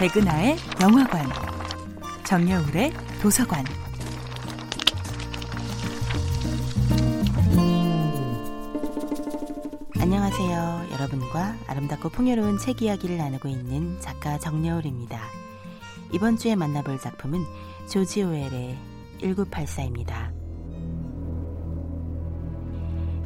백은하의 영화관, 정여울의 도서관. 안녕하세요. 여러분과 아름답고 풍요로운 책 이야기를 나누고 있는 작가 정여울입니다. 이번 주에 만나볼 작품은 조지 오웰의 1984입니다.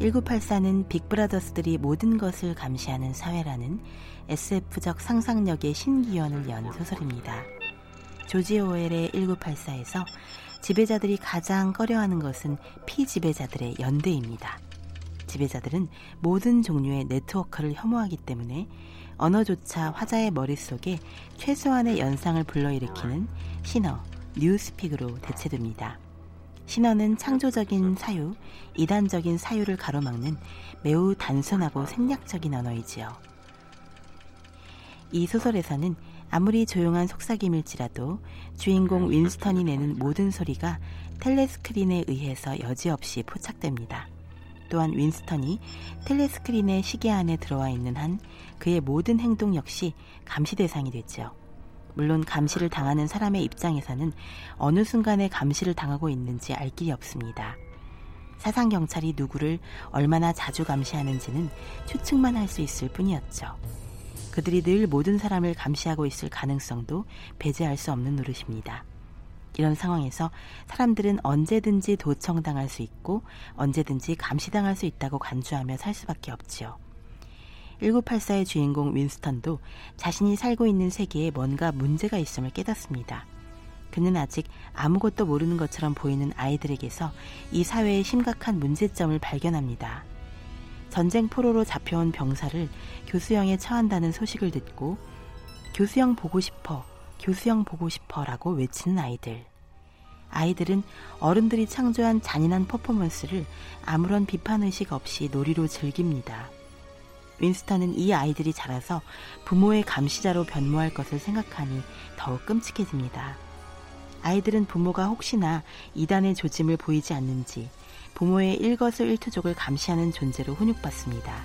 1984는 빅브라더스들이 모든 것을 감시하는 사회라는 SF적 상상력의 신기원을 연 소설입니다. 조지 오웰의 1984에서 지배자들이 가장 꺼려하는 것은 피지배자들의 연대입니다. 지배자들은 모든 종류의 네트워크를 혐오하기 때문에 언어조차 화자의 머릿속에 최소한의 연상을 불러일으키는 신어, 뉴스픽으로 대체됩니다. 신어는 창조적인 사유, 이단적인 사유를 가로막는 매우 단순하고 생략적인 언어이지요. 이 소설에서는 아무리 조용한 속삭임일지라도 주인공 윈스턴이 내는 모든 소리가 텔레스크린에 의해서 여지없이 포착됩니다. 또한 윈스턴이 텔레스크린의 시계 안에 들어와 있는 한 그의 모든 행동 역시 감시 대상이 되죠. 물론 감시를 당하는 사람의 입장에서는 어느 순간에 감시를 당하고 있는지 알 길이 없습니다. 사상 경찰이 누구를 얼마나 자주 감시하는지는 추측만 할 수 있을 뿐이었죠. 그들이 늘 모든 사람을 감시하고 있을 가능성도 배제할 수 없는 노릇입니다. 이런 상황에서 사람들은 언제든지 도청당할 수 있고 언제든지 감시당할 수 있다고 간주하며 살 수밖에 없지요. 1984의 주인공 윈스턴도 자신이 살고 있는 세계에 뭔가 문제가 있음을 깨닫습니다. 그는 아직 아무것도 모르는 것처럼 보이는 아이들에게서 이 사회의 심각한 문제점을 발견합니다. 전쟁 포로로 잡혀온 병사를 교수형에 처한다는 소식을 듣고 교수형 보고 싶어, 교수형 보고 싶어 라고 외치는 아이들. 아이들은 어른들이 창조한 잔인한 퍼포먼스를 아무런 비판의식 없이 놀이로 즐깁니다. 윈스턴은 이 아이들이 자라서 부모의 감시자로 변모할 것을 생각하니 더욱 끔찍해집니다. 아이들은 부모가 혹시나 이단의 조짐을 보이지 않는지 부모의 일거수일투족을 감시하는 존재로 훈육받습니다.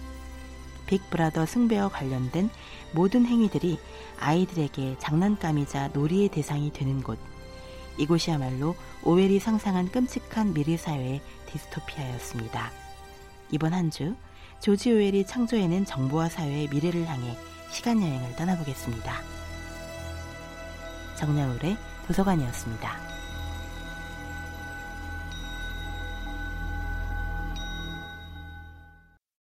빅브라더 승배와 관련된 모든 행위들이 아이들에게 장난감이자 놀이의 대상이 되는 곳. 이곳이야말로 오웰이 상상한 끔찍한 미래 사회의 디스토피아였습니다. 이번 한 주 조지 오웰이 창조해낸 정보화 사회의 미래를 향해 시간 여행을 떠나보겠습니다. 정나울의 도서관이었습니다.